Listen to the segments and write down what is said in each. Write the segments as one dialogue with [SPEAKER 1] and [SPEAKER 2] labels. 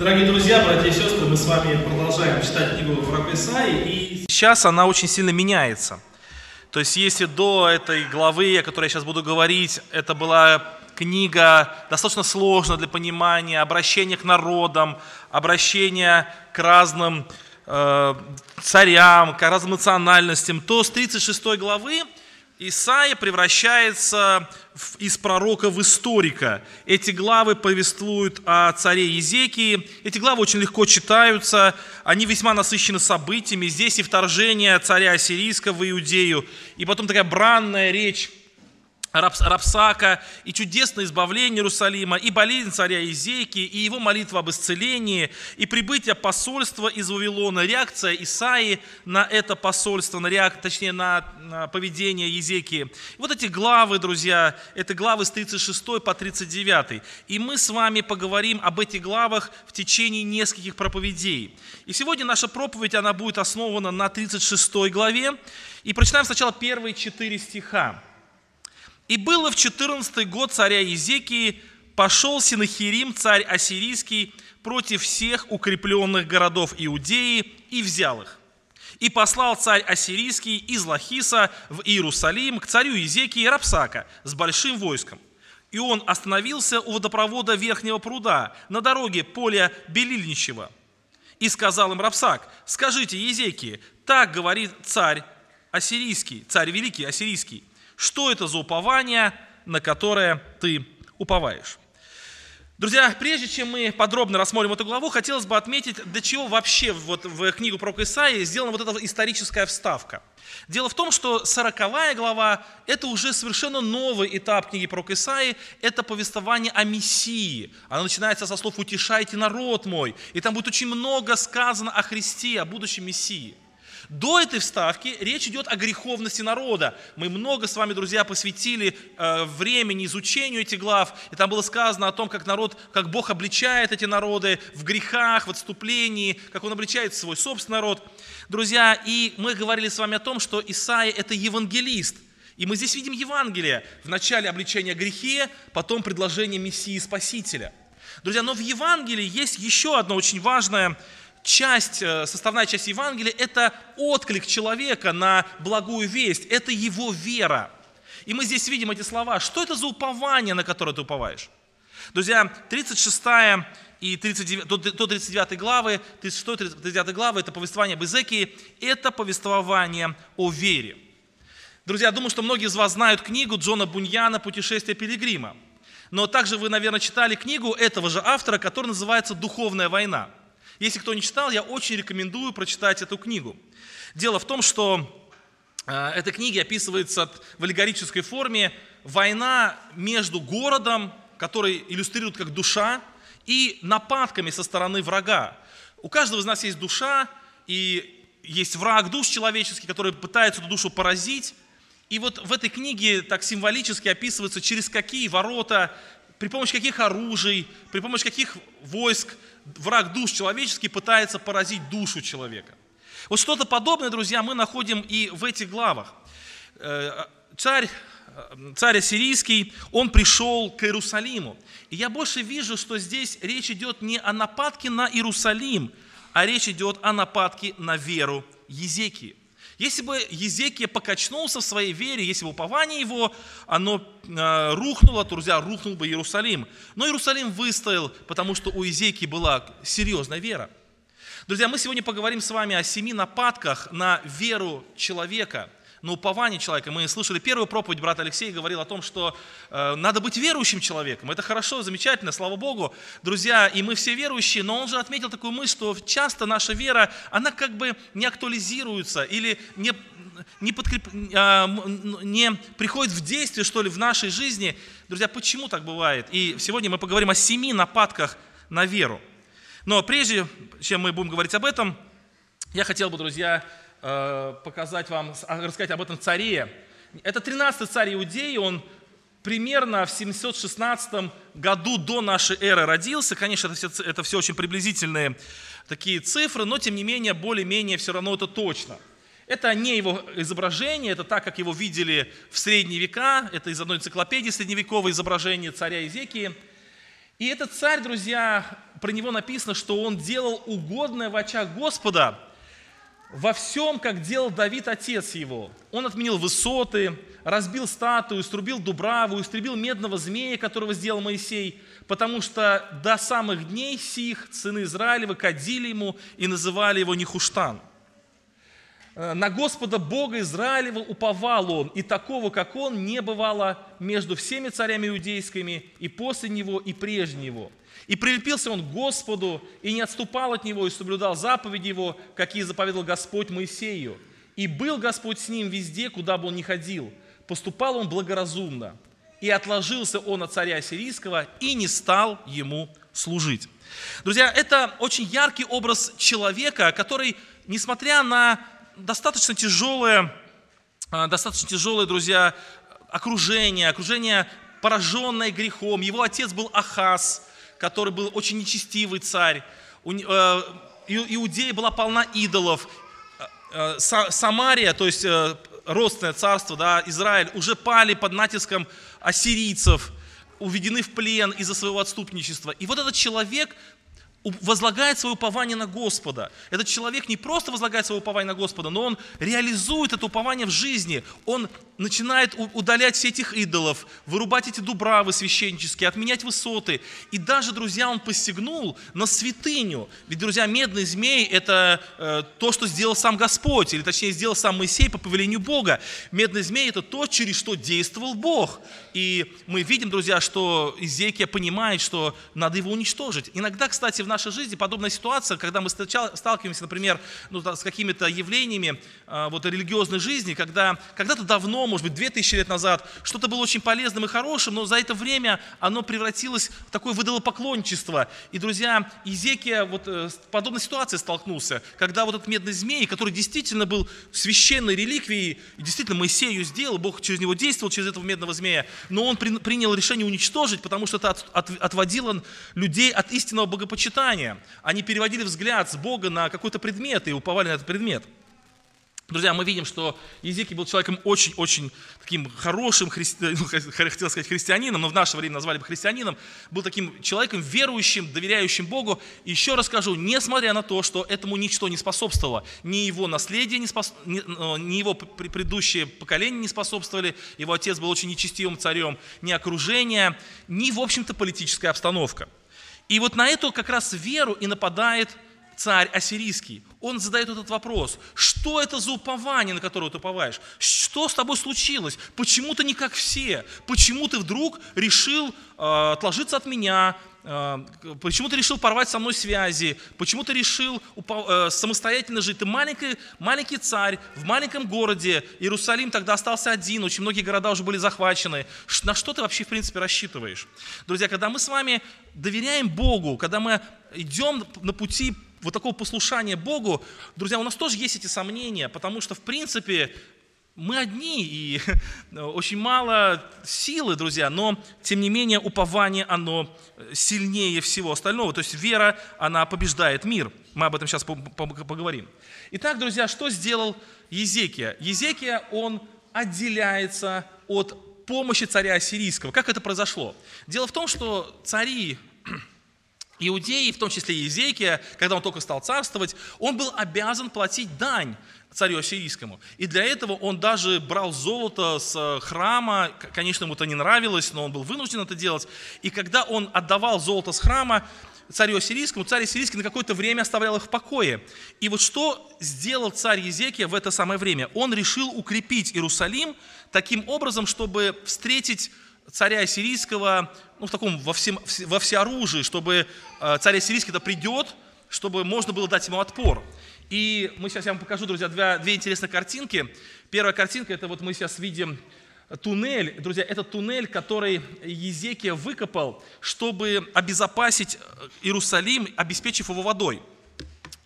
[SPEAKER 1] Дорогие друзья, братья и сестры, мы с вами продолжаем читать книгу пророка Исаии, и сейчас она очень сильно меняется. То есть, если до этой главы, о которой я сейчас буду говорить, это была книга достаточно сложная для понимания, обращение к народам, обращение к разным э, царям, к разным национальностям, то с 36 главы Исаия превращается в, из пророка в историка. Эти главы повествуют о царе Езекии. Эти главы очень легко читаются, они весьма насыщены событиями. Здесь и вторжение царя Ассирийского в Иудею, и потом такая бранная речь Рапсака, и чудесное избавление Иерусалима, и болезнь царя Изейки, и его молитва об исцелении, и прибытие посольства из Вавилона, реакция Исаи на это посольство, на реак... точнее на, поведение Езекии. Вот эти главы, друзья, это главы с 36 по 39. И мы с вами поговорим об этих главах в течение нескольких проповедей. И сегодня наша проповедь, она будет основана на 36 главе. И прочитаем сначала первые четыре стиха. И было в 14 год царя Езекии, пошел Синахирим, царь ассирийский, против всех укрепленных городов Иудеи и взял их. И послал царь ассирийский из Лахиса в Иерусалим к царю Езекии Рапсака с большим войском. И он остановился у водопровода Верхнего пруда на дороге поля Белильничева. И сказал им Рапсак, скажите Езекии, так говорит царь ассирийский, царь великий ассирийский, что это за упование, на которое ты уповаешь? Друзья, прежде чем мы подробно рассмотрим эту главу, хотелось бы отметить, для чего вообще вот в книгу про Исаии сделана вот эта историческая вставка. Дело в том, что 40 глава – это уже совершенно новый этап книги про Исаии, это повествование о Мессии. Оно начинается со слов «утешайте народ мой», и там будет очень много сказано о Христе, о будущем Мессии – до этой вставки речь идет о греховности народа. Мы много с вами, друзья, посвятили э, времени изучению этих глав, и там было сказано о том, как народ, как Бог обличает эти народы в грехах, в отступлении, как Он обличает свой собственный народ. Друзья, и мы говорили с вами о том, что Исаия – это евангелист. И мы здесь видим Евангелие. В начале обличения грехе, потом предложение Мессии Спасителя. Друзья, но в Евангелии есть еще одно очень важное часть, э, составная часть Евангелия – это отклик человека на благую весть, это его вера. И мы здесь видим эти слова. Что это за упование, на которое ты уповаешь? Друзья, 36 и 39, до 39 главы, 36-39 главы – это повествование об Изекии, это повествование о вере. Друзья, я думаю, что многие из вас знают книгу Джона Буньяна «Путешествие пилигрима». Но также вы, наверное, читали книгу этого же автора, которая называется «Духовная война». Если кто не читал, я очень рекомендую прочитать эту книгу. Дело в том, что э, эта книга описывается в аллегорической форме война между городом, который иллюстрирует как душа, и нападками со стороны врага. У каждого из нас есть душа, и есть враг душ человеческий, который пытается эту душу поразить. И вот в этой книге так символически описывается, через какие ворота, при помощи каких оружий, при помощи каких войск враг душ человеческий пытается поразить душу человека. Вот что-то подобное, друзья, мы находим и в этих главах. Э, царь, э, царь ассирийский, он пришел к Иерусалиму. И я больше вижу, что здесь речь идет не о нападке на Иерусалим, а речь идет о нападке на веру Езекии. Если бы Езекия покачнулся в своей вере, если бы упование его, оно э, рухнуло, то, друзья, рухнул бы Иерусалим. Но Иерусалим выстоял, потому что у Езекии была серьезная вера. Друзья, мы сегодня поговорим с вами о семи нападках на веру человека – на упование человека. Мы слышали первую проповедь, брат Алексей говорил о том, что э, надо быть верующим человеком. Это хорошо, замечательно, слава Богу, друзья, и мы все верующие, но он же отметил такую мысль, что часто наша вера, она как бы не актуализируется или не, не, подкреп, э, не приходит в действие, что ли, в нашей жизни. Друзья, почему так бывает? И сегодня мы поговорим о семи нападках на веру. Но прежде чем мы будем говорить об этом, я хотел бы, друзья, показать вам, а, рассказать об этом царе. Это 13-й царь Иудеи, он примерно в 716 году до нашей эры родился. Конечно, это все, это все очень приблизительные такие цифры, но тем не менее, более-менее все равно это точно. Это не его изображение, это так, как его видели в средние века, это из одной энциклопедии средневековое изображение царя Изекии. И этот царь, друзья, про него написано, что он делал угодное в очах Господа во всем, как делал Давид, отец его. Он отменил высоты, разбил статую, струбил дубраву, истребил медного змея, которого сделал Моисей, потому что до самых дней сих сыны Израилева кадили ему и называли его Нехуштан. Э, на Господа Бога Израилева уповал он, и такого, как он, не бывало между всеми царями иудейскими и после него, и прежде него. И прилепился он к Господу, и не отступал от него, и соблюдал заповеди его, какие заповедал Господь Моисею. И был Господь с ним везде, куда бы он ни ходил. Поступал он благоразумно. И отложился он от царя сирийского, и не стал ему служить. Друзья, это очень яркий образ человека, который, несмотря на достаточно тяжелое, а, достаточно тяжелое, друзья, окружение, окружение, пораженное грехом. Его отец был Ахаз, который был очень нечестивый царь. Э, Иудея была полна идолов. Э, э, Самария, то есть родственное царство, да, Израиль, уже пали под натиском ассирийцев, уведены в плен из-за своего отступничества. И вот этот человек возлагает свое упование на Господа. Этот человек не просто возлагает свое упование на Господа, но он реализует это упование в жизни. Он начинает удалять все этих идолов, вырубать эти дубравы священнические, отменять высоты. И даже, друзья, он посягнул на святыню. Ведь, друзья, медный змей – это э, то, что сделал сам Господь, или точнее, сделал сам Моисей по повелению Бога. Медный змей – это то, через что действовал Бог. И мы видим, друзья, что Изекия понимает, что надо его уничтожить. Иногда, кстати, в нашей жизни подобная ситуация, когда мы сталкиваемся, например, ну, с какими-то явлениями э, вот, религиозной жизни, когда когда-то давно может быть, 2000 лет назад, что-то было очень полезным и хорошим, но за это время оно превратилось в такое выдалопоклонничество. И, друзья, Изекия вот э, с подобной ситуацией столкнулся, когда вот этот медный змей, который действительно был священной реликвией, действительно Моисей ее сделал, Бог через него действовал, через этого медного змея, но он принял решение уничтожить, потому что это от, от, отводило людей от истинного богопочитания. Они переводили взгляд с Бога на какой-то предмет и уповали на этот предмет. Друзья, мы видим, что Езекий был человеком очень-очень таким хорошим, христи... ну, хотел сказать христианином, но в наше время назвали бы христианином, был таким человеком верующим, доверяющим Богу. И еще раз скажу, несмотря на то, что этому ничто не способствовало, ни его наследие, не спос... ни, ни его предыдущие поколения не способствовали, его отец был очень нечестивым царем, ни окружение, ни, в общем-то, политическая обстановка. И вот на эту как раз веру и нападает царь ассирийский, он задает этот вопрос, что это за упование, на которое ты уповаешь? Что с тобой случилось? Почему ты не как все? Почему ты вдруг решил э, отложиться от меня? Э, почему ты решил порвать со мной связи? Почему ты решил э, самостоятельно жить? Ты маленький, маленький царь в маленьком городе. Иерусалим тогда остался один, очень многие города уже были захвачены. На что ты вообще, в принципе, рассчитываешь? Друзья, когда мы с вами доверяем Богу, когда мы идем на пути вот такого послушания Богу, друзья, у нас тоже есть эти сомнения, потому что, в принципе, мы одни, и очень мало силы, друзья, но, тем не менее, упование, оно сильнее всего остального. То есть вера, она побеждает мир. Мы об этом сейчас поговорим. Итак, друзья, что сделал Езекия? Езекия, он отделяется от помощи царя Ассирийского. Как это произошло? Дело в том, что цари Иудеи, в том числе Езекия, когда он только стал царствовать, он был обязан платить дань царю ассирийскому. И для этого он даже брал золото с храма, конечно, ему это не нравилось, но он был вынужден это делать. И когда он отдавал золото с храма царю ассирийскому, царь ассирийский на какое-то время оставлял их в покое. И вот что сделал царь Езекия в это самое время? Он решил укрепить Иерусалим таким образом, чтобы встретить царя ассирийского ну, в таком во, всем, во всеоружии, чтобы э, царь ассирийский это придет, чтобы можно было дать ему отпор. И мы сейчас я вам покажу, друзья, две, две интересные картинки. Первая картинка, это вот мы сейчас видим туннель. Друзья, это туннель, который Езекия выкопал, чтобы обезопасить э, Иерусалим, обеспечив его водой.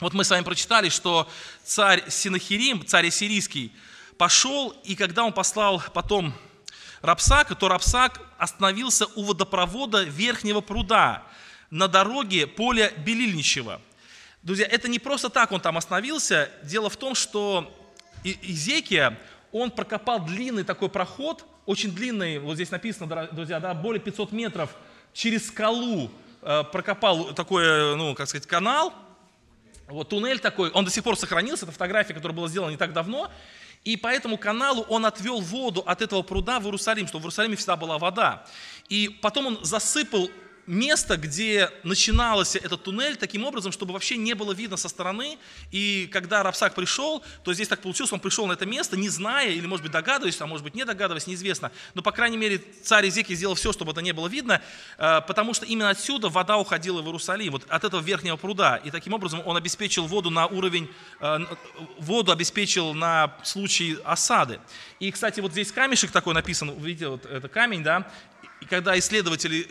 [SPEAKER 1] Вот мы с вами прочитали, что царь Синахирим, царь ассирийский, пошел, и когда он послал потом Рапсак, то Рапсак остановился у водопровода Верхнего пруда на дороге поля Белильничева. Друзья, это не просто так он там остановился. Дело в том, что Изекия, он прокопал длинный такой проход, очень длинный, вот здесь написано, друзья, да, более 500 метров, через скалу, э, прокопал такой, ну, как сказать, канал, вот туннель такой, он до сих пор сохранился, это фотография, которая была сделана не так давно, и по этому каналу он отвел воду от этого пруда в Иерусалим, что в Иерусалиме всегда была вода. И потом он засыпал место, где начинался этот туннель, таким образом, чтобы вообще не было видно со стороны. И когда Рапсак пришел, то здесь так получилось, он пришел на это место, не зная, или, может быть, догадываясь, а может быть, не догадываясь, неизвестно. Но, по крайней мере, царь Изеки сделал все, чтобы это не было видно, э, потому что именно отсюда вода уходила в Иерусалим, вот от этого верхнего пруда. И таким образом он обеспечил воду на уровень, э, воду обеспечил на случай осады. И, кстати, вот здесь камешек такой написан, видите, вот это камень, да, и когда исследователи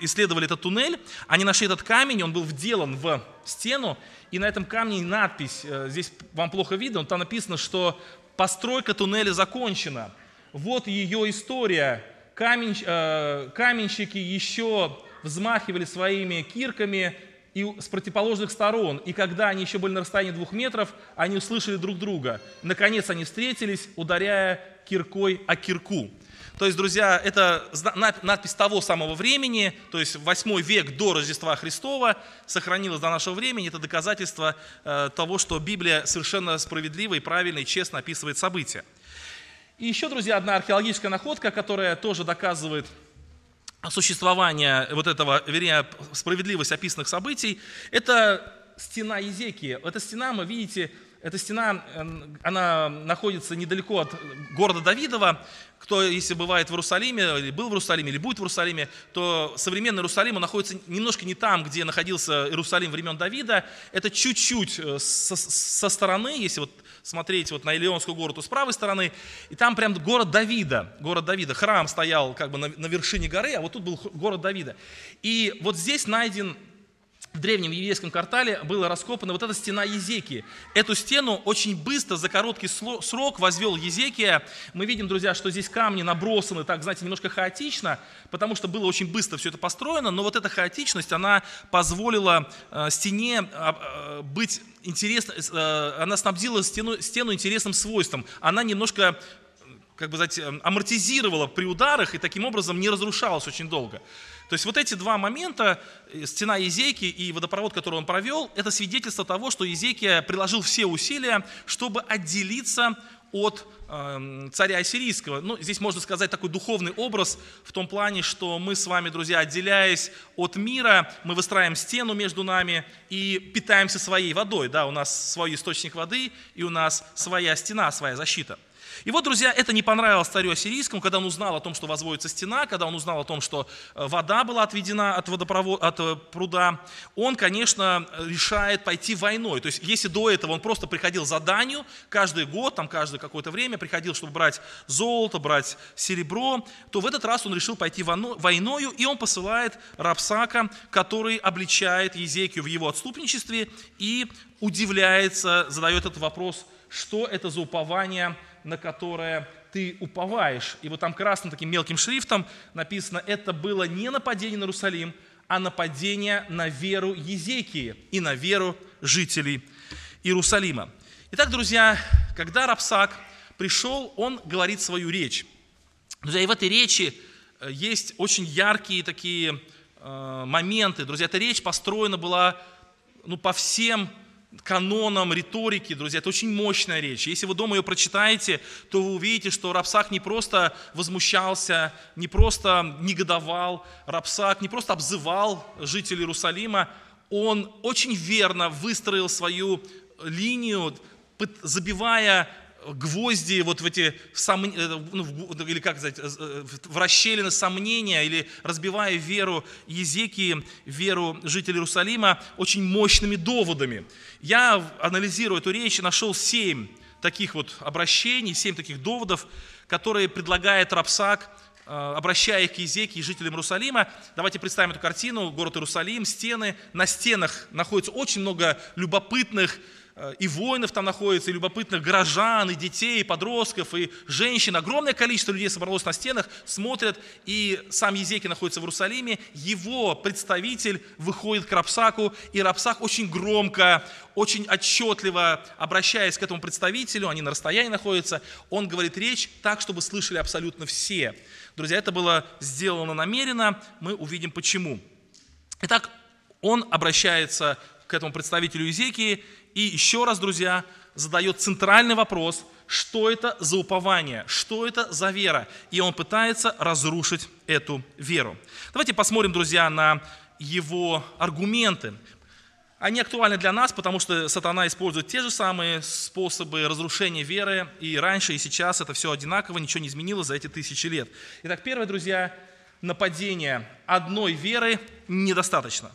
[SPEAKER 1] исследовали этот туннель, они нашли этот камень, он был вделан в стену, и на этом камне надпись, э, здесь вам плохо видно, там написано, что постройка туннеля закончена. Вот ее история. Камень, э, каменщики еще взмахивали своими кирками и с противоположных сторон. И когда они еще были на расстоянии двух метров, они услышали друг друга. Наконец они встретились, ударяя киркой о кирку. То есть, друзья, это надпись того самого времени, то есть 8 век до Рождества Христова, сохранилась до нашего времени. Это доказательство э, того, что Библия совершенно справедливо и правильно и честно описывает события. И еще, друзья, одна археологическая находка, которая тоже доказывает существование вот этого, вернее, справедливость описанных событий, это стена Езекии. Эта стена, мы видите, эта стена, она находится недалеко от города Давидова. Кто, если бывает в Иерусалиме, или был в Иерусалиме, или будет в Иерусалиме, то современный Иерусалим находится немножко не там, где находился Иерусалим времен Давида. Это чуть-чуть э, со, со стороны, если вот смотреть вот на Илионскую гору, то с правой стороны, и там прям город Давида, город Давида. Храм стоял как бы на, на вершине горы, а вот тут был город Давида. И вот здесь найден в древнем еврейском квартале была раскопана вот эта стена Езекии. Эту стену очень быстро, за короткий срок возвел Езекия. Мы видим, друзья, что здесь камни набросаны, так, знаете, немножко хаотично, потому что было очень быстро все это построено, но вот эта хаотичность, она позволила э, стене а, э, быть интересно, э, она снабдила стену, стену интересным свойством. Она немножко как бы сказать, амортизировала при ударах и таким образом не разрушалась очень долго. То есть вот эти два момента, э, стена Езеки и водопровод, который он провел, это свидетельство того, что Езекия приложил все усилия, чтобы отделиться от э, царя Ассирийского. Ну, здесь можно сказать такой духовный образ в том плане, что мы с вами, друзья, отделяясь от мира, мы выстраиваем стену между нами и питаемся своей водой. Да, у нас свой источник воды и у нас своя стена, своя защита. И вот, друзья, это не понравилось царю Ассирийскому, когда он узнал о том, что возводится стена, когда он узнал о том, что э, вода была отведена от, водопровод, от э, пруда, он, конечно, решает пойти войной. То есть, если до этого он просто приходил за данью, каждый год, там каждое какое-то время приходил, чтобы брать золото, брать серебро, то в этот раз он решил пойти войною, и он посылает Рапсака, который обличает Езекию в его отступничестве и удивляется, задает этот вопрос, что это за упование на которое ты уповаешь. И вот там красным таким мелким шрифтом написано, это было не нападение на Иерусалим, а нападение на веру Езекии и на веру жителей Иерусалима. Итак, друзья, когда Рапсак пришел, он говорит свою речь. Друзья, и в этой речи э, есть очень яркие такие э, моменты. Друзья, эта речь построена была ну, по всем канонам риторики, друзья, это очень мощная речь. Если вы дома ее прочитаете, то вы увидите, что Рапсак не просто возмущался, не просто негодовал, Рапсак не просто обзывал жителей Иерусалима, он очень верно выстроил свою линию, забивая гвозди вот в эти, сом... Э, ну, или как сказать, э, в расщелины сомнения, или разбивая веру Езекии, веру жителей Иерусалима очень мощными доводами. Я, анализируя эту речь, нашел семь таких вот обращений, семь таких доводов, которые предлагает Рапсак, э, обращая их к Езекии и жителям Иерусалима. Давайте представим эту картину. Город Иерусалим, стены. На стенах находится очень много любопытных Э, и воинов там находится, и любопытных горожан, и детей, и подростков, и женщин. Огромное количество людей собралось на стенах, смотрят, и сам Езеки находится в Иерусалиме. Его представитель выходит к Рапсаку, и Рапсак очень громко, очень отчетливо, обращаясь к этому представителю, они на расстоянии находятся, он говорит речь так, чтобы слышали абсолютно все. Друзья, это было сделано намеренно, мы увидим почему. Итак, он обращается к этому представителю Изекии и еще раз, друзья, задает центральный вопрос, что это за упование, что это за вера. И он пытается разрушить эту веру. Давайте посмотрим, друзья, на его аргументы. Они актуальны для нас, потому что сатана использует те же самые способы разрушения веры, и раньше, и сейчас это все одинаково, ничего не изменилось за эти тысячи лет. Итак, первое, друзья, нападение одной веры недостаточно.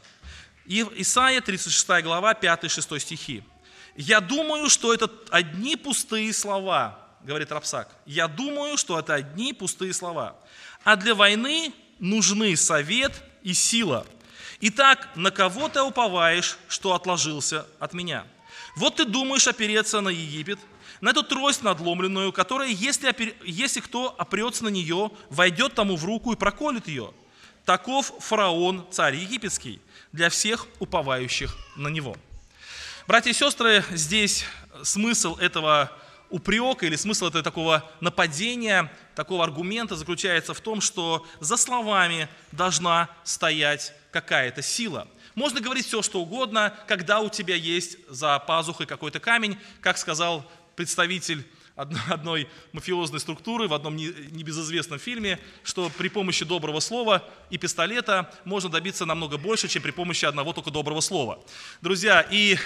[SPEAKER 1] Исайя, 36 глава, 5-6 стихи. «Я думаю, что это одни пустые слова», говорит Рапсак. «Я думаю, что это одни пустые слова. А для войны нужны совет и сила. Итак, на кого ты уповаешь, что отложился от меня? Вот ты думаешь опереться на Египет, на эту трость надломленную, которая, если, опер... если кто опрется на нее, войдет тому в руку и проколет ее. Таков фараон, царь египетский, для всех уповающих на него. Братья и сестры, здесь смысл этого упрека или смысл этого такого нападения, такого аргумента заключается в том, что за словами должна стоять какая-то сила. Можно говорить все, что угодно, когда у тебя есть за пазухой какой-то камень, как сказал представитель одной мафиозной структуры в одном небезызвестном фильме, что при помощи доброго слова и пистолета можно добиться намного больше, чем при помощи одного только доброго слова. Друзья, и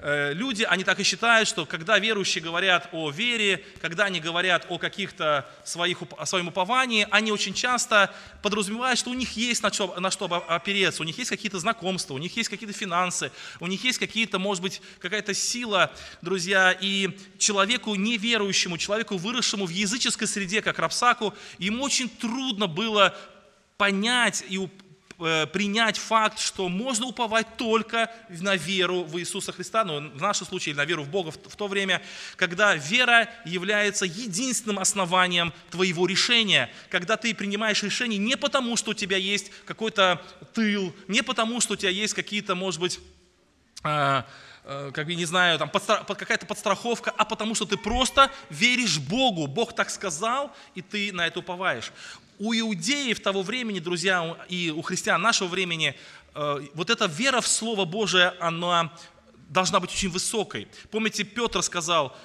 [SPEAKER 1] Э, люди, они так и считают, что когда верующие говорят о вере, когда они говорят о каких-то своих, о своем уповании, они очень часто подразумевают, что у них есть на что, на что опереться, у них есть какие-то знакомства, у них есть какие-то финансы, у них есть какие-то, может быть, какая-то сила, друзья, и человеку неверующему, человеку, выросшему в языческой среде, как Рапсаку, ему очень трудно было понять и Э, принять факт, что можно уповать только на веру в Иисуса Христа, но в нашем случае на веру в Бога в то время, когда вера является единственным основанием твоего решения, когда ты принимаешь решение не потому, что у тебя есть какой-то тыл, не потому, что у тебя есть какие-то, может быть, э, как я не знаю, там какая-то подстраховка, а потому что ты просто веришь Богу. Бог так сказал, и ты на это уповаешь у иудеев того времени, друзья, и у христиан нашего времени, э, вот эта вера в Слово Божие, она должна быть очень высокой. Помните, Петр сказал,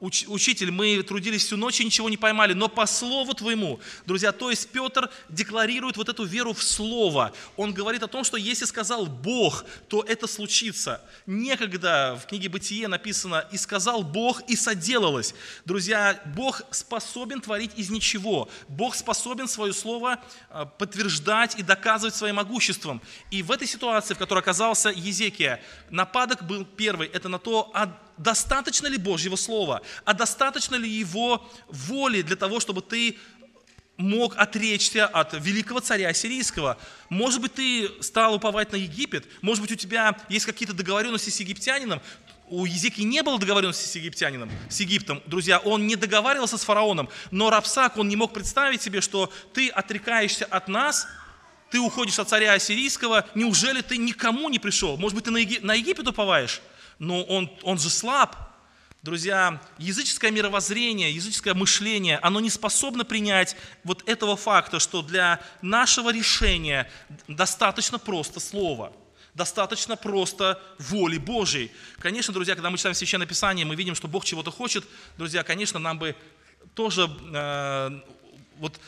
[SPEAKER 1] учитель, мы трудились всю ночь и ничего не поймали, но по слову твоему, друзья, то есть Петр декларирует вот эту веру в слово. Он говорит о том, что если сказал Бог, то это случится. Некогда в книге Бытие написано «И сказал Бог, и соделалось». Друзья, Бог способен творить из ничего. Бог способен свое слово а, подтверждать и доказывать своим могуществом. И в этой ситуации, в которой оказался Езекия, нападок был первый, это на то, достаточно ли Божьего Слова, а достаточно ли Его воли для того, чтобы ты мог отречься от великого царя сирийского. Может быть, ты стал уповать на Египет, может быть, у тебя есть какие-то договоренности с египтянином, у Езеки не было договоренности с египтянином, с Египтом. Друзья, он не договаривался с фараоном, но Рапсак, он не мог представить себе, что ты отрекаешься от нас, ты уходишь от царя ассирийского, неужели ты никому не пришел? Может быть, ты на, Еги... на Египет уповаешь? Но он, он же слаб. Друзья, языческое мировоззрение, языческое мышление, оно не способно принять вот этого факта, что для нашего решения достаточно просто слово, достаточно просто воли Божьей. Конечно, друзья, когда мы читаем Священное Писание, мы видим, что Бог чего-то хочет, друзья, конечно, нам бы тоже э, вот,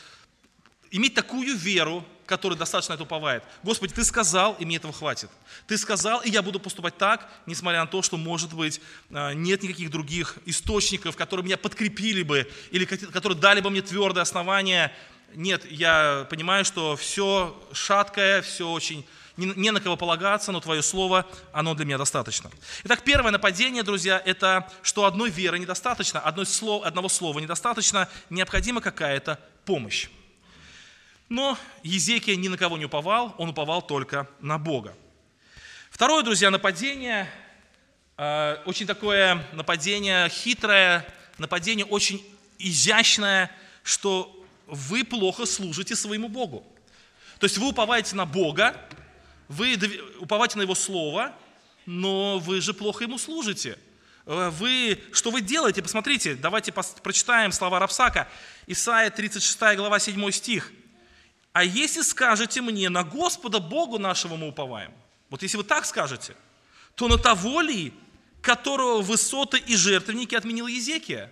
[SPEAKER 1] иметь такую веру, который достаточно это уповает. Господи, Ты сказал, и мне этого хватит. Ты сказал, и я буду поступать так, несмотря на то, что, может быть, э, нет никаких других источников, которые меня подкрепили бы, или которые дали бы мне твердое основание. Нет, я понимаю, что все шаткое, все очень не, на кого полагаться, но Твое Слово, оно для меня достаточно. Итак, первое нападение, друзья, это что одной веры недостаточно, одной слов, одного слова недостаточно, необходима какая-то помощь. Но Езекия ни на кого не уповал, он уповал только на Бога. Второе, друзья, нападение, э, очень такое нападение хитрое, нападение очень изящное, что вы плохо служите своему Богу. То есть вы уповаете на Бога, вы уповаете на Его Слово, но вы же плохо Ему служите. Э, вы, что вы делаете? Посмотрите, давайте прочитаем слова Рапсака. Исайя 36 глава 7 стих. А если скажете мне, на Господа Богу нашего мы уповаем, вот если вы так скажете, то на того ли, которого высоты и жертвенники отменил Езекия,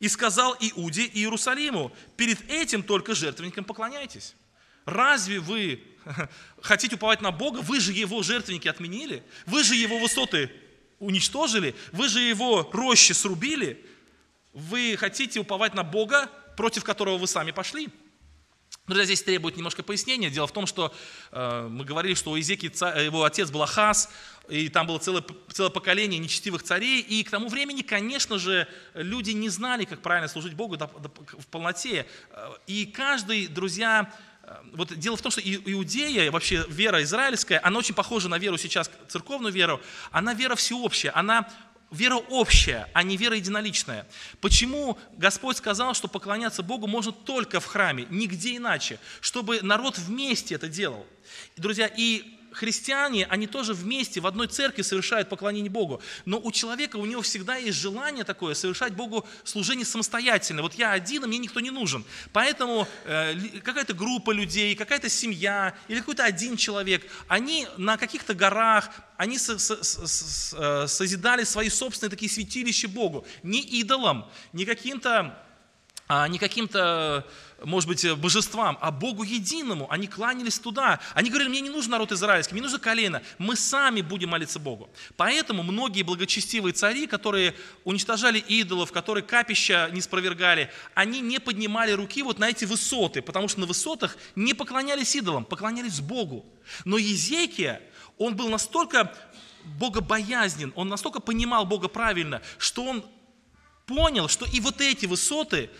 [SPEAKER 1] и сказал Иуде и Иерусалиму, перед этим только жертвенникам поклоняйтесь. Разве вы хотите уповать на Бога? Вы же его жертвенники отменили, вы же его высоты уничтожили, вы же его рощи срубили. Вы хотите уповать на Бога, против которого вы сами пошли. Друзья, здесь требует немножко пояснения. Дело в том, что э, мы говорили, что у Изеки его отец был Ахаз, и там было целое, целое поколение нечестивых царей, и к тому времени, конечно же, люди не знали, как правильно служить Богу в полноте. И каждый, друзья, э, вот дело в том, что иудея, вообще вера израильская, она очень похожа на веру сейчас, церковную веру, она вера всеобщая, она вера общая, а не вера единоличная. Почему Господь сказал, что поклоняться Богу можно только в храме, нигде иначе, чтобы народ вместе это делал? Друзья, и христиане, они тоже вместе в одной церкви совершают поклонение Богу. Но у человека, у него всегда есть желание такое, совершать Богу служение самостоятельно. Вот я один, и мне никто не нужен. Поэтому э, какая-то группа людей, какая-то семья или какой-то один человек, они на каких-то горах, они со, со, со, э, созидали свои собственные такие святилища Богу. Не идолам, не каким-то а не каким-то, может быть, божествам, а Богу единому. Они кланялись туда. Они говорили, мне не нужен народ израильский, мне нужно колено. Мы сами будем молиться Богу. Поэтому многие благочестивые цари, которые уничтожали идолов, которые капища не спровергали, они не поднимали руки вот на эти высоты, потому что на высотах не поклонялись идолам, поклонялись Богу. Но Езекия, он был настолько богобоязнен, он настолько понимал Бога правильно, что он понял, что и вот эти высоты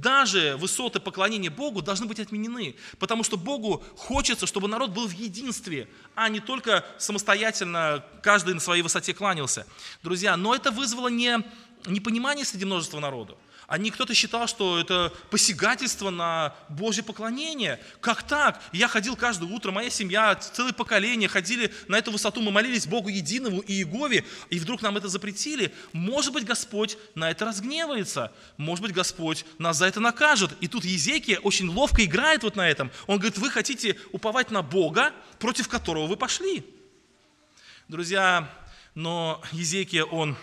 [SPEAKER 1] даже высоты поклонения Богу должны быть отменены, потому что Богу хочется, чтобы народ был в единстве, а не только самостоятельно каждый на своей высоте кланялся. Друзья, но это вызвало не непонимание среди множества народу. Они кто-то считал, что это посягательство на Божье поклонение. Как так? Я ходил каждое утро, моя семья, целое поколение ходили на эту высоту, мы молились Богу единому и Иегове, и вдруг нам это запретили. Может быть, Господь на это разгневается. Может быть, Господь нас за это накажет. И тут Езекия очень ловко играет вот на этом. Он говорит, вы хотите уповать на Бога, против которого вы пошли. Друзья, но Езекия, он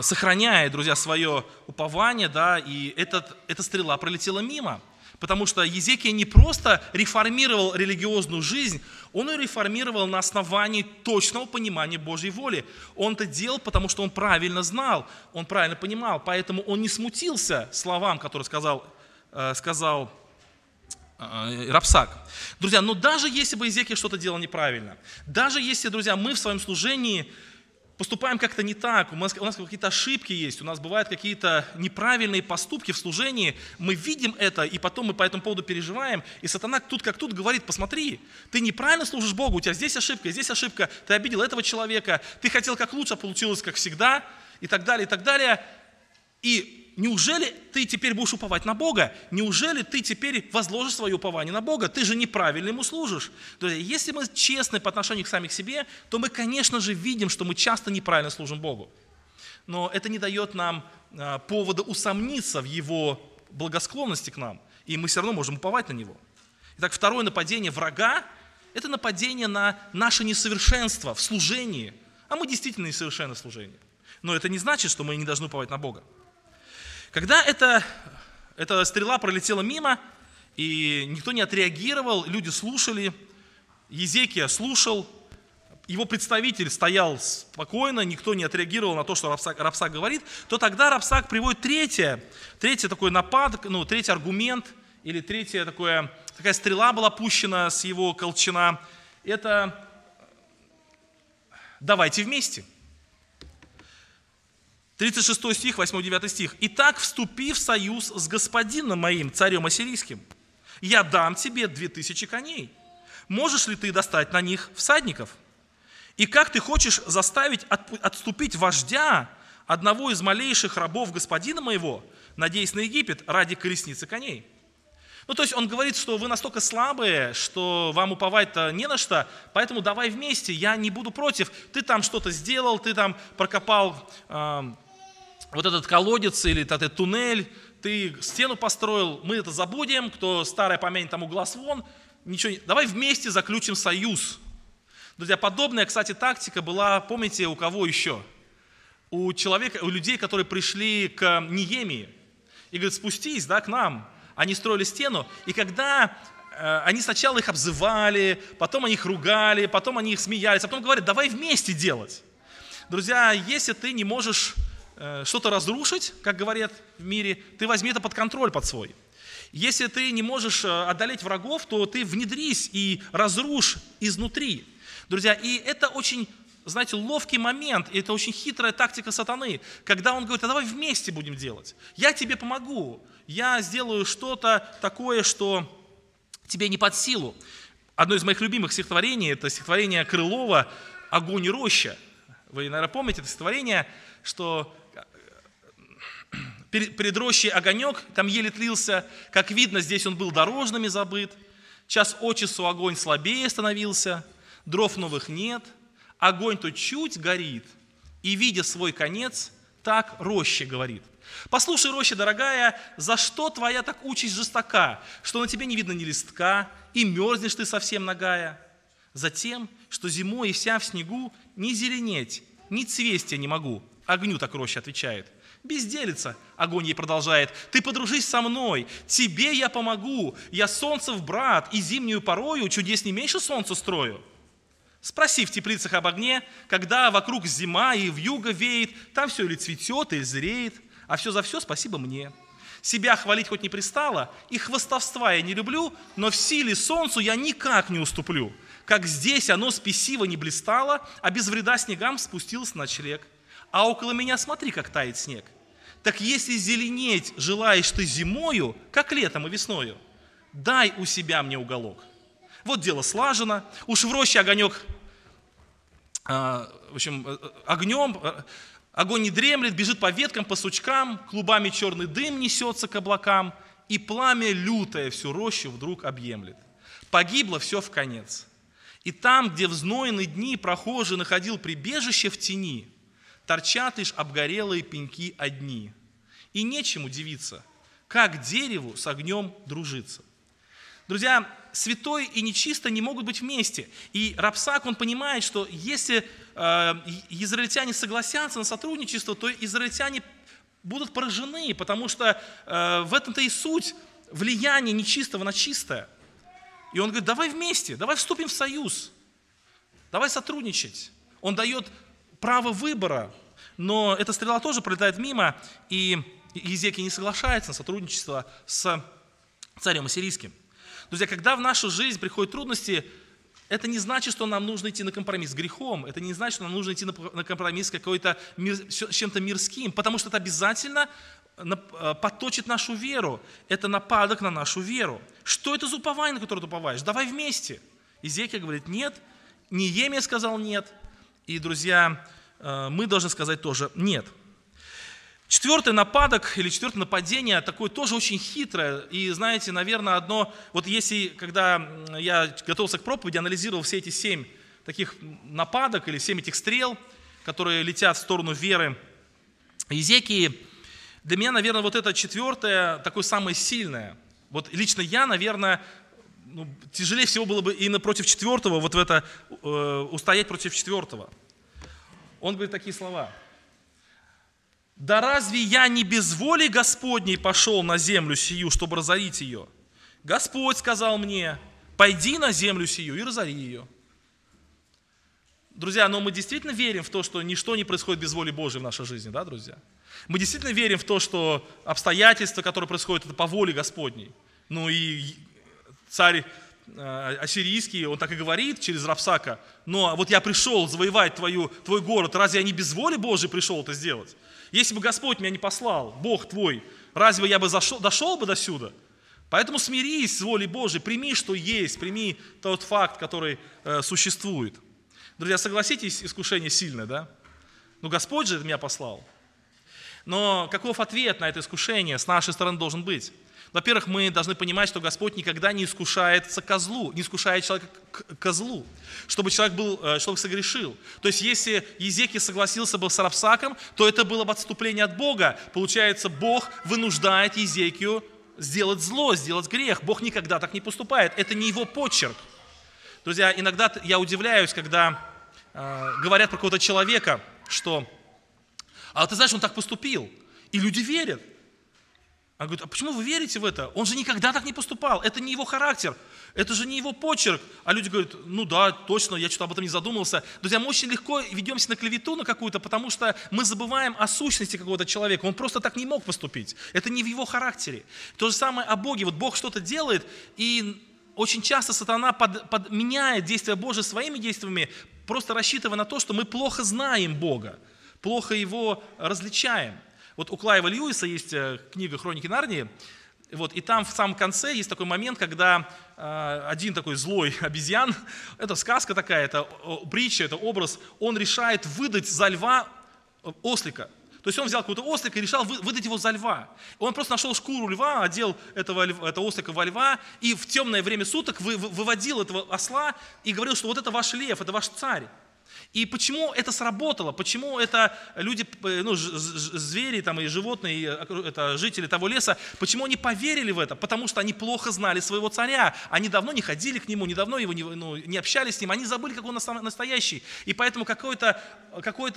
[SPEAKER 1] сохраняя, друзья, свое упование, да, и этот, эта стрела пролетела мимо. Потому что Езекия не просто реформировал религиозную жизнь, он ее реформировал на основании точного понимания Божьей воли. Он это делал, потому что он правильно знал, он правильно понимал, поэтому он не смутился словам, которые сказал, э, сказал э, Рапсак. Друзья, но даже если бы Езекия что-то делал неправильно, даже если, друзья, мы в своем служении поступаем как-то не так, у нас, у нас какие-то ошибки есть, у нас бывают какие-то неправильные поступки в служении, мы видим это, и потом мы по этому поводу переживаем, и сатана тут как тут говорит, посмотри, ты неправильно служишь Богу, у тебя здесь ошибка, здесь ошибка, ты обидел этого человека, ты хотел как лучше, а получилось как всегда, и так далее, и так далее. И неужели ты теперь будешь уповать на Бога? Неужели ты теперь возложишь свое упование на Бога? Ты же неправильно ему служишь. Друзья, если мы честны по отношению к самим себе, то мы, конечно же, видим, что мы часто неправильно служим Богу. Но это не дает нам а, повода усомниться в Его благосклонности к нам, и мы все равно можем уповать на Него. Итак, второе нападение врага – это нападение на наше несовершенство в служении. А мы действительно несовершенны в служении. Но это не значит, что мы не должны уповать на Бога. Когда эта, эта стрела пролетела мимо, и никто не отреагировал, люди слушали, Езекия слушал, его представитель стоял спокойно, никто не отреагировал на то, что Рапсак, Рапсак говорит, то тогда Рапсак приводит третье, третий такой напад, ну, третий аргумент, или третья такое, такая стрела была пущена с его колчана. Это давайте вместе. 36 стих, 8-9 стих. «Итак, вступи в союз с господином моим, царем ассирийским. Я дам тебе две тысячи коней. Можешь ли ты достать на них всадников? И как ты хочешь заставить отступить вождя, одного из малейших рабов господина моего, надеясь на Египет, ради колесницы коней?» Ну, то есть он говорит, что вы настолько слабые, что вам уповать-то не на что, поэтому давай вместе, я не буду против. Ты там что-то сделал, ты там прокопал э, вот этот колодец или этот туннель, ты стену построил, мы это забудем, кто старое помянет, тому глаз вон, ничего не... Давай вместе заключим союз. Друзья, подобная, кстати, тактика была, помните, у кого еще? У человека, у людей, которые пришли к Ниемии и говорят, спустись, да, к нам. Они строили стену, и когда э, они сначала их обзывали, потом они их ругали, потом они их смеялись, а потом говорят, давай вместе делать. Друзья, если ты не можешь что-то разрушить, как говорят в мире, ты возьми это под контроль под свой. Если ты не можешь э, одолеть врагов, то ты внедрись и разрушь изнутри. Друзья, и это очень, знаете, ловкий момент, и это очень хитрая тактика сатаны, когда он говорит, а давай вместе будем делать. Я тебе помогу, я сделаю что-то такое, что тебе не под силу. Одно из моих любимых стихотворений, это стихотворение Крылова «Огонь и роща». Вы, наверное, помните это стихотворение, что перед, рощей огонек, там еле тлился, как видно, здесь он был дорожными забыт. Час от часу огонь слабее становился, дров новых нет, огонь то чуть горит, и, видя свой конец, так роща говорит. Послушай, роща дорогая, за что твоя так участь жестока, что на тебе не видно ни листка, и мерзнешь ты совсем нагая? Затем, что зимой и вся в снегу ни зеленеть, ни цвестия не могу. Огню так роща отвечает. Безделица, огонь ей продолжает. Ты подружись со мной, тебе я помогу. Я солнцев брат, и зимнюю порою чудес не меньше солнца строю. Спроси в теплицах об огне, когда вокруг зима и в юго веет, там все или цветет, или зреет, а все за все спасибо мне. Себя хвалить хоть не пристало, и хвостовства я не люблю, но в силе солнцу я никак не уступлю. Как здесь оно спесиво не блистало, а без вреда снегам спустился ночлег. А около меня смотри, как тает снег. Так если зеленеть желаешь ты зимою, как летом и весною, дай у себя мне уголок. Вот дело слажено. Уж в роще огонек, а, в общем, э, огнем, э, огонь не дремлет, бежит по веткам, по сучкам, клубами черный дым несется к облакам, и пламя лютое всю рощу вдруг объемлет. Погибло все в конец. И там, где в знойные дни прохожий находил прибежище в тени, торчат лишь обгорелые пеньки одни. И нечем удивиться, как дереву с огнем дружиться. Друзья, святой и нечисто не могут быть вместе. И Рапсак, он понимает, что если э, израильтяне согласятся на сотрудничество, то израильтяне будут поражены, потому что э, в этом-то и суть влияния нечистого на чистое. И он говорит, давай вместе, давай вступим в союз, давай сотрудничать. Он дает право выбора, но эта стрела тоже пролетает мимо, и Езеки не соглашается на сотрудничество с царем ассирийским. Друзья, когда в нашу жизнь приходят трудности, это не значит, что нам нужно идти на компромисс с грехом, это не значит, что нам нужно идти на компромисс с, какой-то, с чем-то мирским, потому что это обязательно э, поточит нашу веру. Это нападок на нашу веру. Что это за упование, на которое ты уповаешь? Давай вместе. Изекия говорит, нет. Неемия сказал нет. И, друзья, э, мы должны сказать тоже нет. Четвертый нападок или четвертое нападение такое тоже очень хитрое. И знаете, наверное, одно, вот если, когда я готовился к проповеди, анализировал все эти семь таких нападок или семь этих стрел, которые летят в сторону веры Езекии, для меня, наверное, вот это четвертое такое самое сильное. Вот лично я, наверное, ну, тяжелее всего было бы именно против четвертого, вот в это, э, устоять против четвертого. Он говорит такие слова – да разве я не без воли Господней пошел на землю сию, чтобы разорить ее? Господь сказал мне, пойди на землю сию и разори ее. Друзья, но мы действительно верим в то, что ничто не происходит без воли Божьей в нашей жизни, да, друзья? Мы действительно верим в то, что обстоятельства, которые происходят, это по воле Господней. Ну и царь э, ассирийский, он так и говорит через Рапсака, но вот я пришел завоевать твою, твой город, разве я не без воли Божьей пришел это сделать? Если бы Господь меня не послал, Бог твой, разве я бы зашел, дошел бы до сюда? Поэтому смирись с волей Божией, прими, что есть, прими тот факт, который э, существует. Друзья, согласитесь, искушение сильное, да? Ну, Господь же меня послал. Но каков ответ на это искушение с нашей стороны должен быть? Во-первых, мы должны понимать, что Господь никогда не искушается козлу, не искушает человека к козлу, чтобы человек был, э, чтобы согрешил. То есть, если Езеки согласился бы с Рапсаком, то это было бы отступление от Бога. Получается, Бог вынуждает Езекию сделать зло, сделать грех. Бог никогда так не поступает. Это не его почерк. Друзья, иногда я удивляюсь, когда э, говорят про какого-то человека, что «а ты знаешь, он так поступил». И люди верят. Она говорит, а почему вы верите в это? Он же никогда так не поступал, это не его характер, это же не его почерк. А люди говорят, ну да, точно, я что-то об этом не задумался. Друзья, мы очень легко ведемся на клевету на какую-то, потому что мы забываем о сущности какого-то человека. Он просто так не мог поступить. Это не в его характере. То же самое о Боге. Вот Бог что-то делает, и очень часто сатана под, подменяет действия Божие своими действиями, просто рассчитывая на то, что мы плохо знаем Бога, плохо его различаем. Вот у Клайва Льюиса есть э, книга «Хроники Нарнии», вот, и там в самом конце есть такой момент, когда э, один такой злой обезьян, это сказка такая, это притча, это образ, он решает выдать за льва э, ослика. То есть он взял какого-то ослика и решал выдать его за льва. Он просто нашел шкуру льва, одел этого, этого ослика во льва и в темное время суток вы, выводил этого осла и говорил, что вот это ваш лев, это ваш царь. И почему это сработало? Почему это люди, ну, звери там, и животные, и это, жители того леса, почему они поверили в это? Потому что они плохо знали своего царя. Они давно не ходили к нему, недавно его не, ну, не общались с ним, они забыли, как он настоящий. И поэтому какой-то какой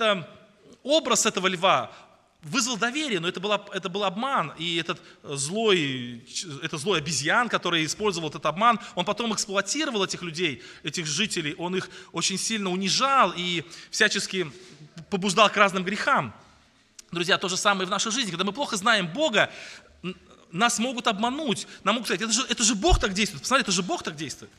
[SPEAKER 1] образ этого льва, вызвал доверие, но это, был, это был обман. И этот злой, это злой обезьян, который использовал этот обман, он потом эксплуатировал этих людей, этих жителей, он их очень сильно унижал и всячески побуждал к разным грехам. Друзья, то же самое в нашей жизни. Когда мы плохо знаем Бога, нас могут обмануть. Нам могут сказать, это же, это же Бог так действует. Посмотри, это же Бог так действует.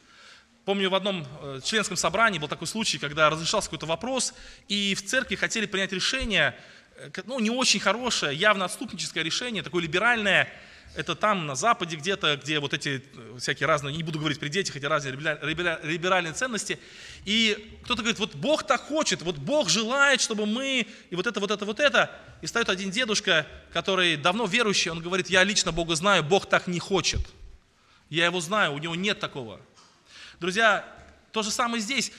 [SPEAKER 1] Помню, в одном э, членском собрании был такой случай, когда разрешался какой-то вопрос, и в церкви хотели принять решение, Э, ну, не очень хорошее, явно отступническое решение, такое либеральное, это там на Западе где-то, где вот эти э, всякие разные, не буду говорить при детях, эти разные либеральные ценности. И кто-то говорит, вот Бог так хочет, вот Бог желает, чтобы мы, и вот это, вот это, вот это. И стоит один дедушка, который давно верующий, он говорит, я лично Бога знаю, Бог так не хочет. Я его знаю, у него нет такого. Друзья, то же самое здесь.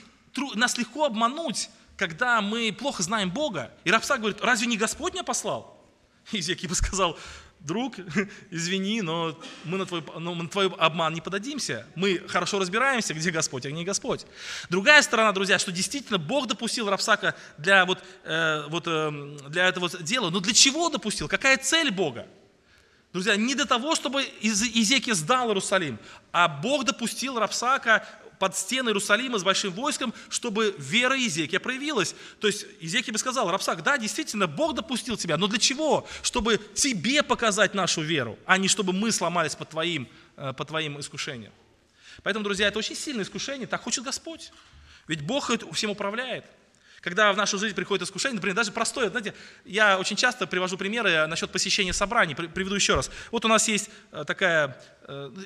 [SPEAKER 1] Нас легко обмануть, когда мы плохо знаем Бога, и Рапсак говорит, разве не Господь меня послал? И Зекий бы сказал, друг, извини, но мы на, твой, но мы на твой обман не подадимся. Мы хорошо разбираемся, где Господь, а где Господь. Другая сторона, друзья, что действительно Бог допустил Рапсака для, вот, э, вот, э, для этого дела. Но для чего допустил? Какая цель Бога? Друзья, не для того, чтобы Изеки сдал Иерусалим, а Бог допустил Рапсака под стены Иерусалима с большим войском, чтобы вера Изекия проявилась. То есть Изекия бы сказал, Рапсак, да, действительно, Бог допустил тебя, но для чего? Чтобы тебе показать нашу веру, а не чтобы мы сломались под твоим, э, под твоим искушением. Поэтому, друзья, это очень сильное искушение, так хочет Господь. Ведь Бог всем управляет. Когда в нашу жизнь приходит искушение, например, даже простое, знаете, я очень часто привожу примеры насчет посещения собраний, приведу еще раз. Вот у нас есть э, такая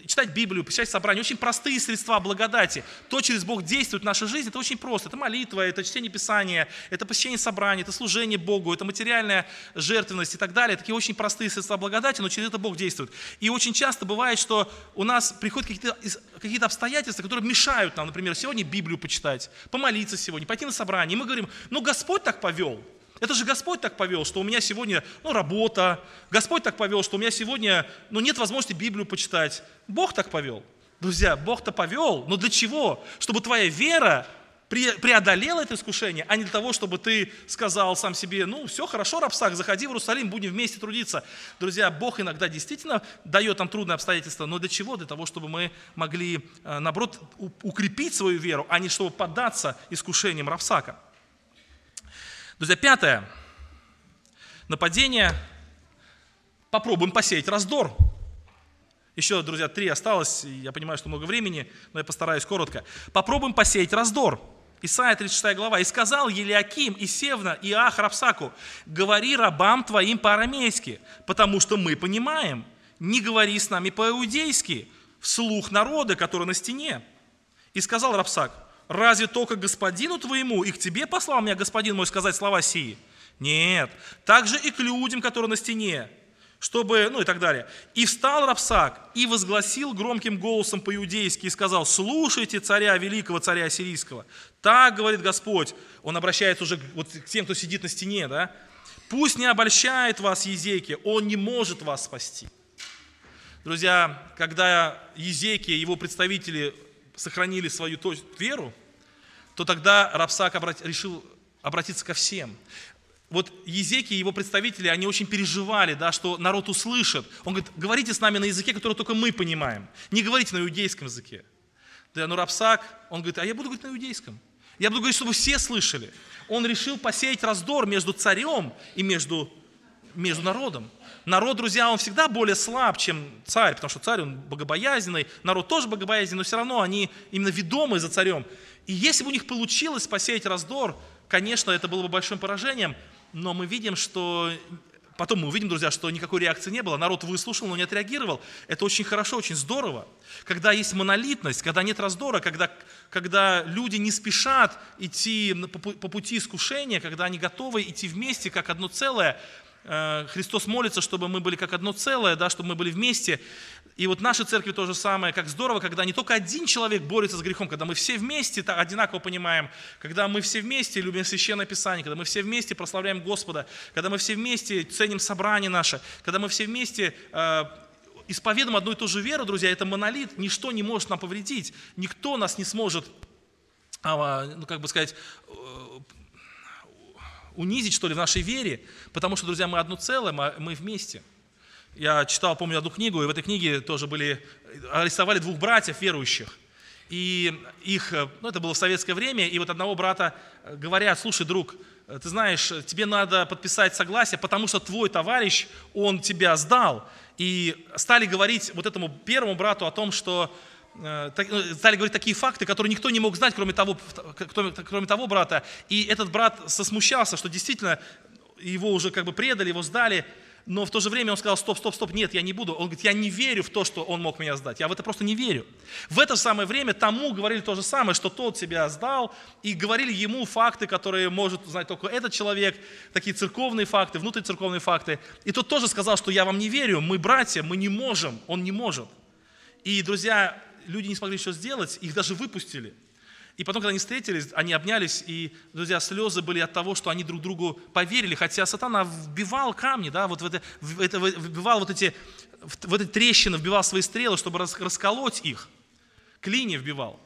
[SPEAKER 1] читать Библию, посещать собрания, очень простые средства благодати. То, через Бог действует в нашей жизни, это очень просто. Это молитва, это чтение Писания, это посещение собраний, это служение Богу, это материальная жертвенность и так далее. Такие очень простые средства благодати, но через это Бог действует. И очень часто бывает, что у нас приходят какие-то какие обстоятельства, которые мешают нам, например, сегодня Библию почитать, помолиться сегодня, пойти на собрание. И мы говорим, ну Господь так повел, это же Господь так повел, что у меня сегодня ну, работа. Господь так повел, что у меня сегодня ну, нет возможности Библию почитать. Бог так повел. Друзья, Бог-то повел, но для чего? Чтобы твоя вера преодолела это искушение, а не для того, чтобы ты сказал сам себе, ну, все хорошо, Рапсак, заходи в Иерусалим, будем вместе трудиться. Друзья, Бог иногда действительно дает нам трудные обстоятельства, но для чего? Для того, чтобы мы могли, э, наоборот, укрепить свою веру, а не чтобы поддаться искушениям Рапсака. Друзья, пятое. Нападение. Попробуем посеять раздор. Еще, друзья, три осталось. Я понимаю, что много времени, но я постараюсь коротко. Попробуем посеять раздор. Исайя 36 глава. «И сказал Елиаким, и Севна, и Ах Рапсаку, говори рабам твоим по-арамейски, потому что мы понимаем. Не говори с нами по-иудейски, вслух народа, который на стене». И сказал Рапсак, Разве только господину твоему и к тебе послал меня господин мой сказать слова сии? Нет, также и к людям, которые на стене. чтобы, ну и так далее. И встал Рапсак и возгласил громким голосом по-иудейски и сказал, слушайте царя, великого царя сирийского. Так говорит Господь. Он обращается уже вот к тем, кто сидит на стене, да. Пусть не обольщает вас Езеки, он не может вас спасти. Друзья, когда Езеки и его представители сохранили свою веру, то тогда Рапсак решил обратиться ко всем вот Езеки и его представители, они очень переживали, да, что народ услышит. Он говорит, говорите с нами на языке, который только мы понимаем. Не говорите на иудейском языке. Да, но Рапсак, он говорит, а я буду говорить на иудейском. Я буду говорить, чтобы все слышали. Он решил посеять раздор между царем и между, между народом. Народ, друзья, он всегда более слаб, чем царь, потому что царь, он богобоязненный, народ тоже богобоязненный, но все равно они именно ведомы за царем. И если бы у них получилось посеять раздор, конечно, это было бы большим поражением, но мы видим, что Потом мы увидим, друзья, что никакой реакции не было. Народ выслушал, но не отреагировал. Это очень хорошо, очень здорово. Когда есть монолитность, когда нет раздора, когда, когда люди не спешат идти по пути искушения, когда они готовы идти вместе, как одно целое, Э, Христос молится, чтобы мы были как одно целое, да, чтобы мы были вместе. И вот нашей церкви то же самое, как здорово, когда не только один человек борется с грехом, когда мы все вместе так одинаково понимаем, когда мы все вместе любим Священное Писание, когда мы все вместе прославляем Господа, когда мы все вместе ценим собрание наше, когда мы все вместе э, исповедуем одну и ту же веру, друзья, это монолит, ничто не может нам повредить, никто нас не сможет, а, ну, как бы сказать, э, унизить, что ли, в нашей вере, потому что, друзья, мы одно целое, мы вместе. Я читал, помню, одну книгу, и в этой книге тоже были, арестовали двух братьев верующих. И их, ну это было в советское время, и вот одного брата говорят, слушай, друг, ты знаешь, тебе надо подписать согласие, потому что твой товарищ, он тебя сдал. И стали говорить вот этому первому брату о том, что Э, стали говорить такие факты, которые никто не мог знать, кроме того, кроме того брата. И этот брат сосмущался, что действительно его уже как бы предали, его сдали, но в то же время он сказал, стоп, стоп, стоп, нет, я не буду. Он говорит, я не верю в то, что он мог меня сдать. Я в это просто не верю. В это самое время тому говорили то же самое, что тот себя сдал, и говорили ему факты, которые может знать только этот человек, такие церковные факты, внутрицерковные факты. И тот тоже сказал, что я вам не верю, мы братья, мы не можем, он не может. И, друзья, люди не смогли еще сделать, их даже выпустили. И потом, когда они встретились, они обнялись, и, друзья, слезы были от того, что они друг другу поверили, хотя сатана вбивал камни, да, вот в это, в это вбивал вот эти, в эти трещины, вбивал свои стрелы, чтобы расколоть их. Клини вбивал.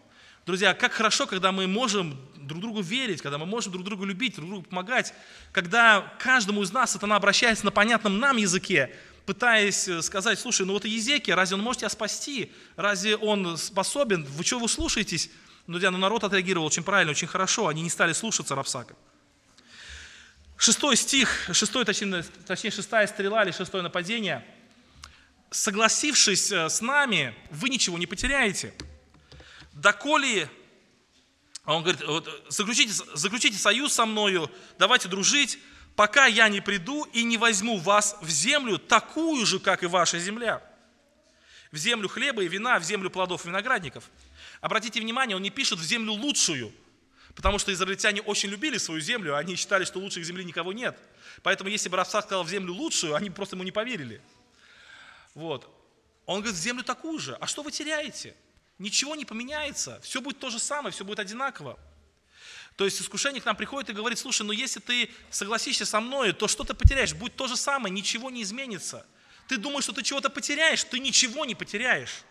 [SPEAKER 1] Друзья, как хорошо, когда мы можем друг другу верить, когда мы можем друг другу любить, друг другу помогать, когда каждому из нас сатана обращается на понятном нам языке, пытаясь э, сказать, слушай, ну вот Езеки, разве он может тебя спасти? Разве он способен? Вы что, вы слушаетесь? Ну, друзья, ну народ отреагировал очень правильно, очень хорошо, они не стали слушаться Равсака. Шестой стих, шестой, точнее, точнее шестая стрела или шестое нападение. Согласившись э, с нами, вы ничего не потеряете. Доколе, а он говорит, заключите, заключите союз со мною, давайте дружить, пока я не приду и не возьму вас в землю, такую же, как и ваша земля. В землю хлеба и вина, в землю плодов и виноградников. Обратите внимание, он не пишет в землю лучшую, потому что израильтяне очень любили свою землю, они считали, что лучше земли никого нет. Поэтому если бы Равсак сказал в землю лучшую, они просто ему не поверили. Вот. Он говорит, в землю такую же. А что вы теряете? Ничего не поменяется. Все будет то же самое, все будет одинаково. То есть искушение к нам приходит и говорит, слушай, ну если ты согласишься со мной, то что ты потеряешь? Будет то же самое, ничего не изменится. Ты думаешь, что ты чего-то потеряешь, ты ничего не потеряешь.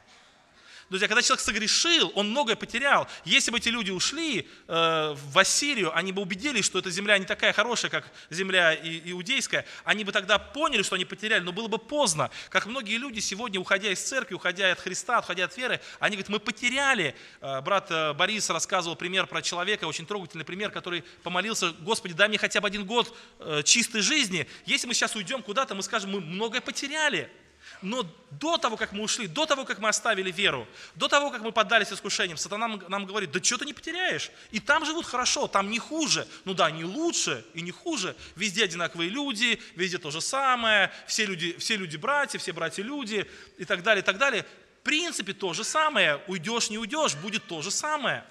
[SPEAKER 1] Друзья, когда человек согрешил, он многое потерял. Если бы эти люди ушли э, в Ассирию, они бы убедились, что эта земля не такая хорошая, как земля иудейская, они бы тогда поняли, что они потеряли, но было бы поздно. Как многие люди сегодня, уходя из церкви, уходя от Христа, уходя от веры, они говорят, мы потеряли. Э, брат э, Борис рассказывал пример про человека, очень трогательный пример, который помолился, Господи, дай мне хотя бы один год э, чистой жизни. Если мы сейчас уйдем куда-то, мы скажем, мы многое потеряли. Но до того, как мы ушли, до того, как мы оставили веру, до того, как мы поддались искушениям, сатана нам говорит, да что ты не потеряешь? И там живут хорошо, там не хуже. Ну да, не лучше и не хуже. Везде одинаковые люди, везде то же самое, все люди, все люди братья, все братья люди и так далее, и так далее. В принципе, то же самое. Уйдешь, не уйдешь, будет то же самое.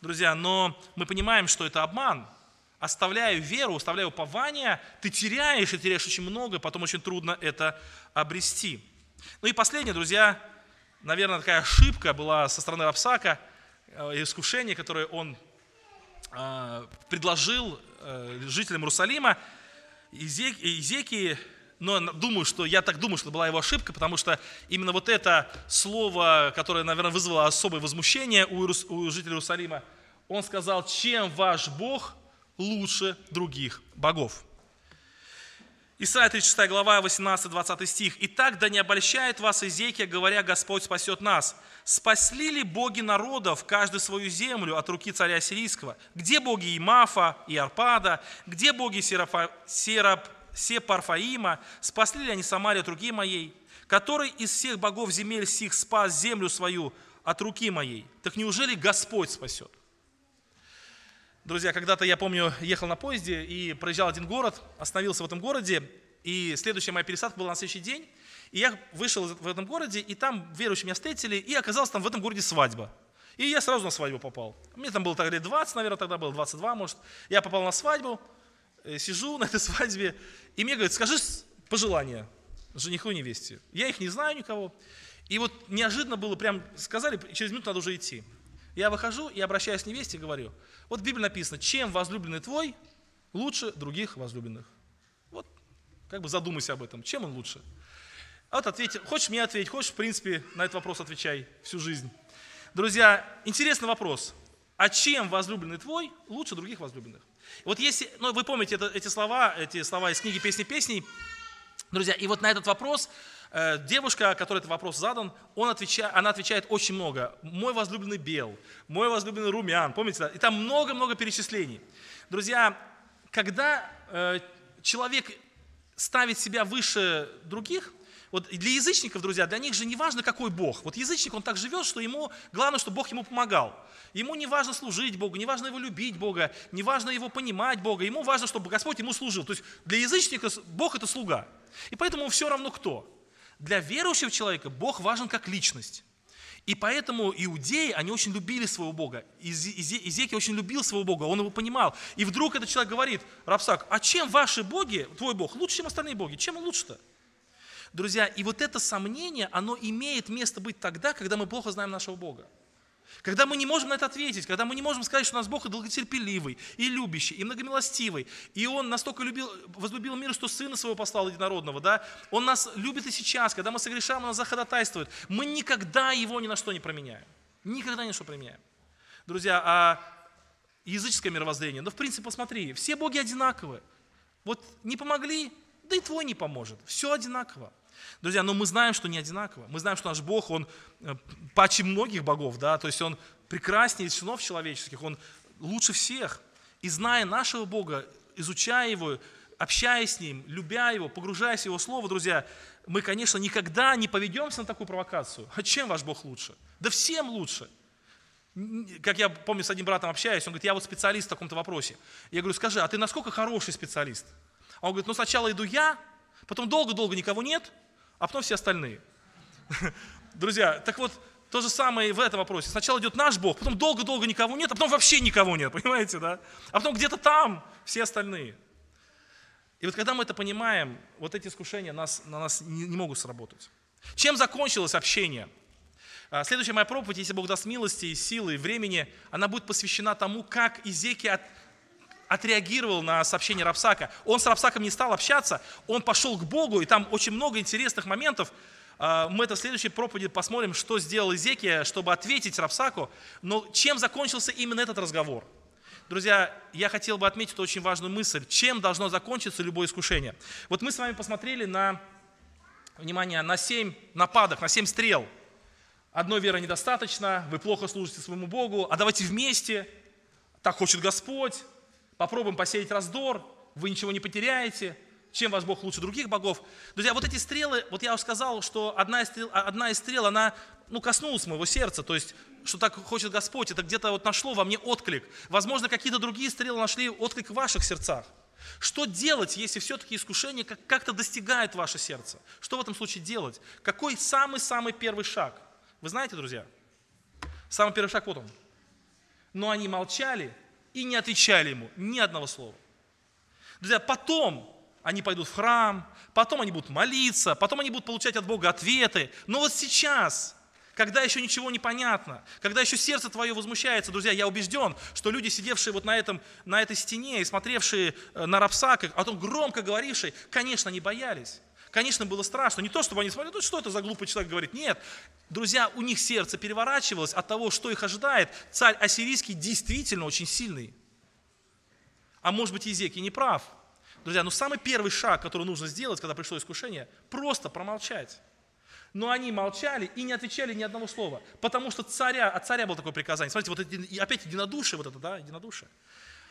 [SPEAKER 1] Друзья, но мы понимаем, что это обман. оставляя веру, оставляя упование, ты теряешь и теряешь очень много, потом очень трудно это обрести. Ну и последнее, друзья, наверное, такая ошибка была со стороны Рапсака, э, искушение, которое он э, предложил э, жителям Иерусалима. Изекии, но думаю, что я так думаю, что была его ошибка, потому что именно вот это слово, которое, наверное, вызвало особое возмущение у, у жителей Иерусалима, он сказал, чем ваш Бог лучше других богов. Исайя 36 глава, 18-20 стих. «Итак, да не обольщает вас Изекия, говоря, Господь спасет нас. Спасли ли боги народов, каждый свою землю от руки царя сирийского? Где боги Имафа и Арпада? Где боги Серапа, Серап, Сепарфаима? Спасли ли они Самарию от руки моей? Который из всех богов земель сих спас землю свою от руки моей? Так неужели Господь спасет? Друзья, когда-то, я помню, ехал на поезде и проезжал один город, остановился в этом городе, и следующая моя пересадка была на следующий день. И я вышел в этом городе, и там верующие меня встретили, и оказалось там в этом городе свадьба. И я сразу на свадьбу попал. Мне там было тогда лет 20, наверное, тогда было 22, может. Я попал на свадьбу, э, сижу на этой свадьбе, и мне говорят, скажи пожелания жениху и невесте. Я их не знаю никого. И вот неожиданно было, прям сказали, через минуту надо уже идти. Я выхожу и обращаюсь к невесте и говорю, вот в Библии написано, чем возлюбленный твой лучше других возлюбленных. Вот, как бы задумайся об этом, чем он лучше. А вот ответь, хочешь мне ответить, хочешь, в принципе, на этот вопрос отвечай всю жизнь. Друзья, интересный вопрос. А чем возлюбленный твой лучше других возлюбленных? Вот если, ну вы помните это, эти слова, эти слова из книги «Песни песней», друзья, и вот на этот вопрос девушка, которой этот вопрос задан, он отвечает, она отвечает очень много. Мой возлюбленный бел, мой возлюбленный румян, помните? И там много-много перечислений. Друзья, когда э, человек ставит себя выше других, вот для язычников, друзья, для них же не важно, какой Бог. Вот язычник, он так живет, что ему главное, чтобы Бог ему помогал. Ему не важно служить Богу, не важно его любить Бога, не важно его понимать Бога. Ему важно, чтобы Господь ему служил. То есть для язычника Бог это слуга. И поэтому все равно кто. Для верующего человека Бог важен как личность. И поэтому иудеи, они очень любили своего Бога. Изеки очень любил своего Бога, он его понимал. И вдруг этот человек говорит, Рапсак, а чем ваши боги, твой Бог, лучше, чем остальные боги? Чем он лучше-то? Друзья, и вот это сомнение, оно имеет место быть тогда, когда мы плохо знаем нашего Бога. Когда мы не можем на это ответить, когда мы не можем сказать, что у нас Бог долготерпеливый, и любящий, и многомилостивый, и Он настолько любил, возлюбил мир, что Сына Своего послал единородного, да? Он нас любит и сейчас, когда мы согрешаем, Он нас заходатайствует. Мы никогда Его ни на что не променяем. Никогда ни на что променяем. Друзья, а языческое мировоззрение, ну, в принципе, посмотри, все боги одинаковые. Вот не помогли, да и твой не поможет. Все одинаково. Друзья, но мы знаем, что не одинаково. Мы знаем, что наш Бог, Он э, паче многих богов, да, то есть Он прекраснее сынов человеческих, Он лучше всех. И зная нашего Бога, изучая Его, общаясь с Ним, любя Его, погружаясь в Его Слово, друзья, мы, конечно, никогда не поведемся на такую провокацию. А чем ваш Бог лучше? Да всем лучше. Как я помню, с одним братом общаюсь, он говорит, я вот специалист в таком-то вопросе. Я говорю, скажи, а ты насколько хороший специалист? А он говорит, ну сначала иду я, потом долго-долго никого нет, а потом все остальные. Друзья, так вот, то же самое и в этом вопросе. Сначала идет наш Бог, потом долго-долго никого нет, а потом вообще никого нет, понимаете, да? А потом где-то там все остальные. И вот когда мы это понимаем, вот эти искушения нас, на нас не, не могут сработать. Чем закончилось общение? А, следующая моя проповедь, если Бог даст милости, и силы, и времени, она будет посвящена тому, как Изеки от, отреагировал на сообщение Рапсака. Он с Рапсаком не стал общаться, он пошел к Богу, и там очень много интересных моментов. А, мы это в следующей проповеди посмотрим, что сделал Изекия, чтобы ответить Рапсаку. Но чем закончился именно этот разговор? Друзья, я хотел бы отметить очень важную мысль. Чем должно закончиться любое искушение? Вот мы с вами посмотрели на, внимание, на семь нападок, на семь стрел. Одной веры недостаточно, вы плохо служите своему Богу, а давайте вместе, так хочет Господь, попробуем посеять раздор, вы ничего не потеряете, чем ваш Бог лучше других богов. Друзья, вот эти стрелы, вот я уже сказал, что одна из стрел, одна из стрел она ну, коснулась моего сердца, то есть, что так хочет Господь, это где-то вот нашло во мне отклик. Возможно, какие-то другие стрелы нашли отклик в ваших сердцах. Что делать, если все-таки искушение как-то достигает ваше сердце? Что в этом случае делать? Какой самый-самый первый шаг? Вы знаете, друзья? Самый первый шаг вот он. Но они молчали и не отвечали ему ни одного слова. Друзья, потом они пойдут в храм, потом они будут молиться, потом они будут получать от Бога ответы. Но вот сейчас, когда еще ничего не понятно, когда еще сердце твое возмущается, друзья, я убежден, что люди, сидевшие вот на, этом, на этой стене и смотревшие э, на Рапсака, о том громко говорившие, конечно, они боялись. Конечно, было страшно. Не то, чтобы они смотрели, ну что это за глупый человек говорит. Нет. Друзья, у них сердце переворачивалось от того, что их ожидает. Царь ассирийский действительно очень сильный. А может быть, Езеки не прав. Друзья, ну самый первый шаг, который нужно сделать, когда пришло искушение, просто промолчать. Но они молчали и не отвечали ни одного слова, потому что царя, от царя было такое приказание. Смотрите, вот это, опять единодушие, вот это, да, единодушие.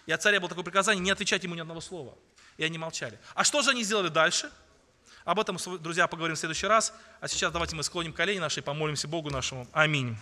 [SPEAKER 1] И от царя было такое приказание не отвечать ему ни одного слова. И они молчали. А что же они сделали дальше? Об этом, друзья, поговорим в следующий раз. А сейчас давайте мы склоним колени наши и помолимся Богу нашему. Аминь.